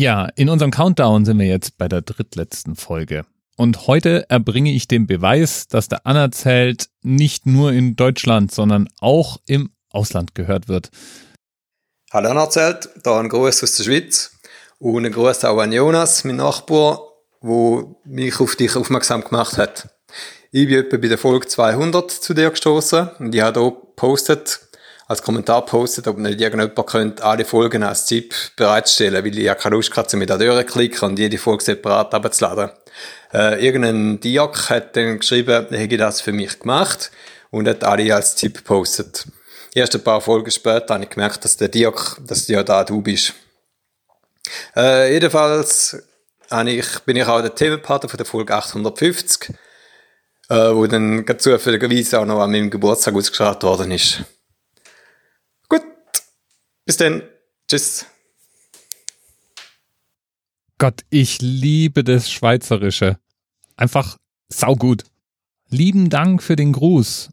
Ja, in unserem Countdown sind wir jetzt bei der drittletzten Folge. Und heute erbringe ich den Beweis, dass der Anerzählt nicht nur in Deutschland, sondern auch im Ausland gehört wird. Hallo Anerzählt, da ein Gruß aus der Schweiz und ein Gruß auch an Jonas, mein Nachbar, wo mich auf dich aufmerksam gemacht hat. Ich bin etwa bei der Folge 200 zu dir gestoßen und ich habe hier gepostet, als Kommentar postet, ob nicht irgendjemand könnte alle Folgen als ZIP bereitstellen, weil ich ja keine Lust hatte, mit der klicken und jede Folge separat abzuladen. Äh, irgendein Diak hat dann geschrieben, er hätte das für mich gemacht und hat alle als ZIP gepostet. Erst ein paar Folgen später habe ich gemerkt, dass der Diak, dass ja da du bist. Äh, jedenfalls ich, bin ich auch der Themenpartner von der Folge 850, äh, wo dann zufälligerweise auch noch an meinem Geburtstag ausgestrahlt worden ist. Bis denn. Tschüss. Gott, ich liebe das Schweizerische. Einfach saugut. Lieben Dank für den Gruß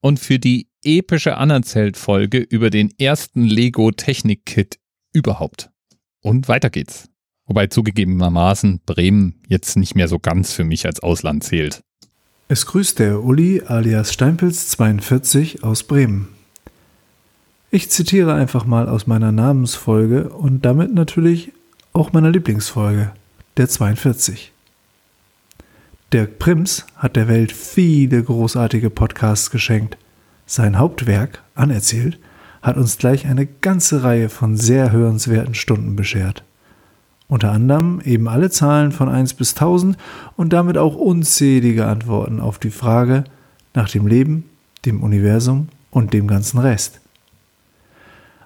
und für die epische Anerzählt-Folge über den ersten Lego Technik-Kit überhaupt. Und weiter geht's. Wobei zugegebenermaßen Bremen jetzt nicht mehr so ganz für mich als Ausland zählt. Es grüßt der Uli alias Steinpilz 42 aus Bremen. Ich zitiere einfach mal aus meiner Namensfolge und damit natürlich auch meiner Lieblingsfolge, der 42. Dirk Prims hat der Welt viele großartige Podcasts geschenkt. Sein Hauptwerk, Anerzählt, hat uns gleich eine ganze Reihe von sehr hörenswerten Stunden beschert. Unter anderem eben alle Zahlen von 1 bis 1000 und damit auch unzählige Antworten auf die Frage nach dem Leben, dem Universum und dem ganzen Rest.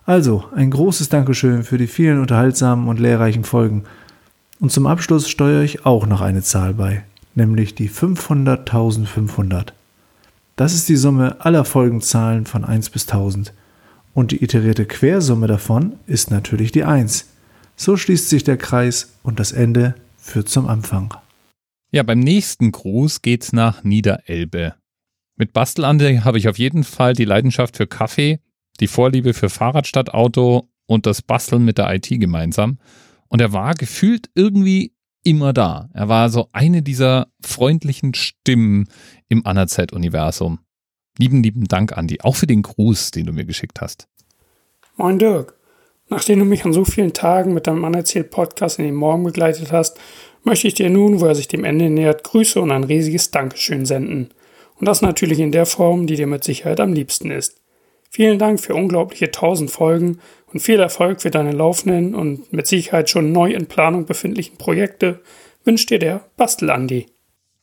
Also, ein großes Dankeschön für die vielen unterhaltsamen und lehrreichen Folgen. Und zum Abschluss steuere ich auch noch eine Zahl bei, nämlich die 500.500. Das ist die Summe aller Folgenzahlen von 1 bis 1000. Und die iterierte Quersumme davon ist natürlich die 1. So schließt sich der Kreis und das Ende führt zum Anfang. Ja, beim nächsten Gruß geht's nach Niederelbe. Mit Bastelande habe ich auf jeden Fall die Leidenschaft für Kaffee die Vorliebe für Fahrrad statt Auto und das Basteln mit der IT gemeinsam. Und er war gefühlt irgendwie immer da. Er war so eine dieser freundlichen Stimmen im Anerzeit-Universum. Lieben, lieben Dank, Andi, auch für den Gruß, den du mir geschickt hast. Moin Dirk. Nachdem du mich an so vielen Tagen mit deinem Anerzählt-Podcast in den Morgen begleitet hast, möchte ich dir nun, wo er sich dem Ende nähert, Grüße und ein riesiges Dankeschön senden. Und das natürlich in der Form, die dir mit Sicherheit am liebsten ist. Vielen Dank für unglaubliche 1000 Folgen und viel Erfolg für deine laufenden und mit Sicherheit schon neu in Planung befindlichen Projekte wünscht dir der Bastel-Andi.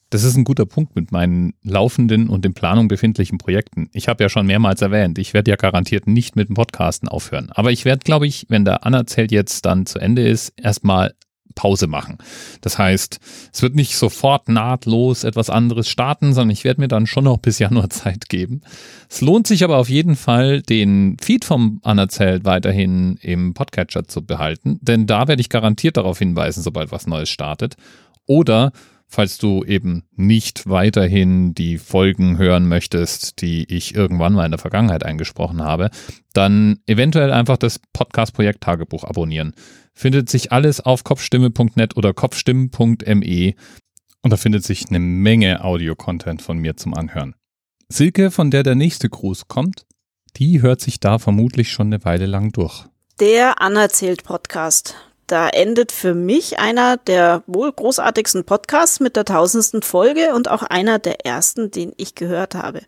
Das ist ein guter Punkt mit meinen laufenden und in Planung befindlichen Projekten. Ich habe ja schon mehrmals erwähnt, ich werde ja garantiert nicht mit dem Podcasten aufhören. Aber ich werde, glaube ich, wenn der Anerzählt jetzt dann zu Ende ist, erstmal Pause machen. Das heißt, es wird nicht sofort nahtlos etwas anderes starten, sondern ich werde mir dann schon noch bis Januar Zeit geben. Es lohnt sich aber auf jeden Fall, den Feed vom Anerzählt weiterhin im Podcatcher zu behalten, denn da werde ich garantiert darauf hinweisen, sobald was Neues startet. Oder falls du eben nicht weiterhin die Folgen hören möchtest, die ich irgendwann mal in der Vergangenheit eingesprochen habe, dann eventuell einfach das Podcast-Projekt Tagebuch abonnieren findet sich alles auf kopfstimme.net oder kopfstimmen.me und da findet sich eine Menge Audio-Content von mir zum Anhören. Silke, von der der nächste Gruß kommt, die hört sich da vermutlich schon eine Weile lang durch. Der Anerzählt Podcast. Da endet für mich einer der wohl großartigsten Podcasts mit der tausendsten Folge und auch einer der ersten, den ich gehört habe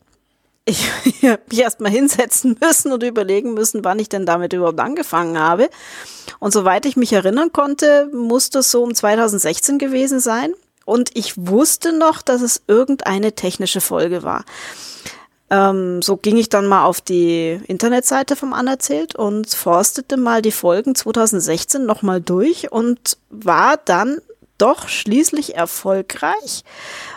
ich, ich habe mich erstmal hinsetzen müssen und überlegen müssen, wann ich denn damit überhaupt angefangen habe. Und soweit ich mich erinnern konnte, muss das so um 2016 gewesen sein. Und ich wusste noch, dass es irgendeine technische Folge war. Ähm, so ging ich dann mal auf die Internetseite vom Anerzählt und forstete mal die Folgen 2016 nochmal durch und war dann doch schließlich erfolgreich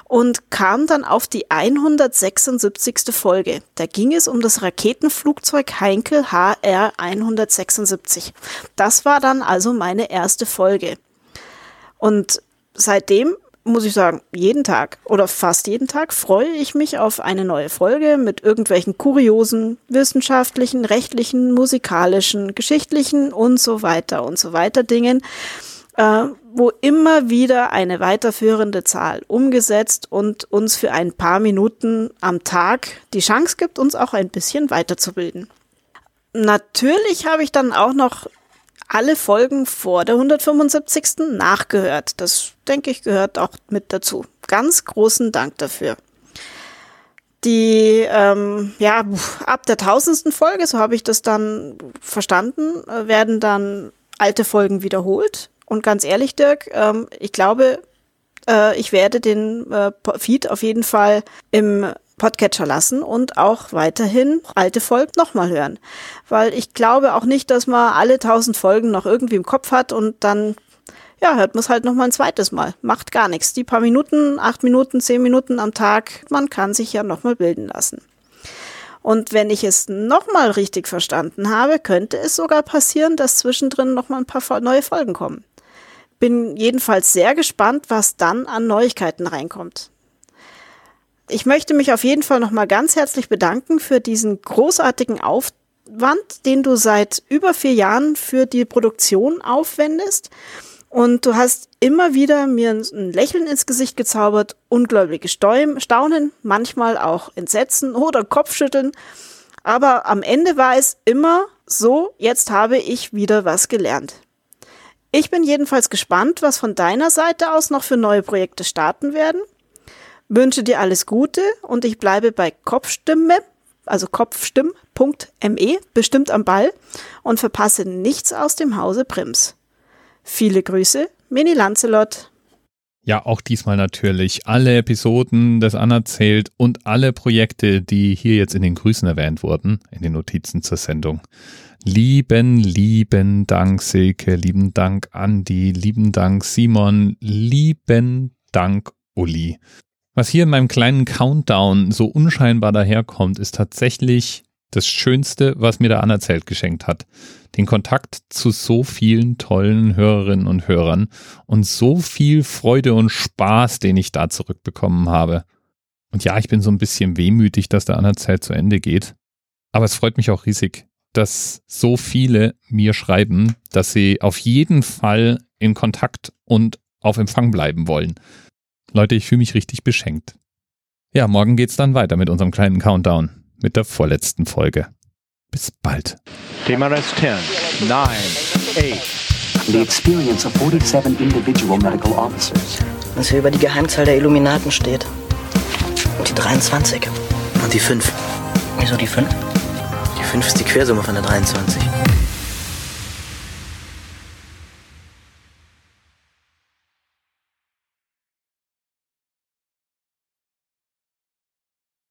und kam dann auf die 176. Folge. Da ging es um das Raketenflugzeug Heinkel HR 176. Das war dann also meine erste Folge. Und seitdem muss ich sagen, jeden Tag oder fast jeden Tag freue ich mich auf eine neue Folge mit irgendwelchen kuriosen, wissenschaftlichen, rechtlichen, musikalischen, geschichtlichen und so weiter und so weiter Dingen äh, wo immer wieder eine weiterführende Zahl umgesetzt und uns für ein paar Minuten am Tag die Chance gibt, uns auch ein bisschen weiterzubilden. Natürlich habe ich dann auch noch alle Folgen vor der 175. nachgehört. Das, denke ich, gehört auch mit dazu. Ganz großen Dank dafür. Die, ähm, ja, ab der tausendsten Folge, so habe ich das dann verstanden, äh, werden dann alte Folgen wiederholt. Und ganz ehrlich, Dirk, ähm, ich glaube, äh, ich werde den äh, Feed auf jeden Fall im Podcatcher lassen und auch weiterhin alte Folgen nochmal hören. Weil ich glaube auch nicht, dass man alle tausend Folgen noch irgendwie im Kopf hat und dann, ja, hört man es halt nochmal ein zweites Mal. Macht gar nichts. Die paar Minuten, acht Minuten, zehn Minuten am Tag, man kann sich ja nochmal bilden lassen. Und wenn ich es nochmal richtig verstanden habe, könnte es sogar passieren, dass zwischendrin nochmal ein paar neue Folgen kommen. Bin jedenfalls sehr gespannt, was dann an Neuigkeiten reinkommt. Ich möchte mich auf jeden Fall nochmal ganz herzlich bedanken für diesen großartigen Aufwand, den du seit über vier Jahren für die Produktion aufwendest. Und du hast immer wieder mir ein Lächeln ins Gesicht gezaubert, ungläubige Staunen, manchmal auch Entsetzen oder Kopfschütteln. Aber am Ende war es immer so, jetzt habe ich wieder was gelernt. Ich bin jedenfalls gespannt, was von deiner Seite aus noch für neue Projekte starten werden wünsche dir alles Gute und ich bleibe bei Kopfstimme, also kopfstimm.me, bestimmt am Ball und verpasse nichts aus dem Hause Prims. Viele Grüße, Mini Lancelot. Ja, auch diesmal natürlich alle Episoden des Anerzählt und alle Projekte, die hier jetzt in den Grüßen erwähnt wurden, in den Notizen zur Sendung. Lieben, lieben Dank Silke, lieben Dank Andi, lieben Dank Simon, lieben Dank Uli. Was hier in meinem kleinen Countdown so unscheinbar daherkommt, ist tatsächlich das Schönste, was mir der Anerzählt geschenkt hat. Den Kontakt zu so vielen tollen Hörerinnen und Hörern und so viel Freude und Spaß, den ich da zurückbekommen habe. Und ja, ich bin so ein bisschen wehmütig, dass der Anerzählt zu Ende geht. Aber es freut mich auch riesig, dass so viele mir schreiben, dass sie auf jeden Fall in Kontakt und auf Empfang bleiben wollen. Leute, ich fühle mich richtig beschenkt. Ja, morgen geht's dann weiter mit unserem kleinen Countdown, mit der vorletzten Folge. Bis bald. TMRS 10, 9, 8. The experience of 47 individual medical officers. Was hier über die Geheimzahl der Illuminaten steht. Und die 23. Und die 5. Wieso die 5? Die 5 ist die Quersumme von der 23.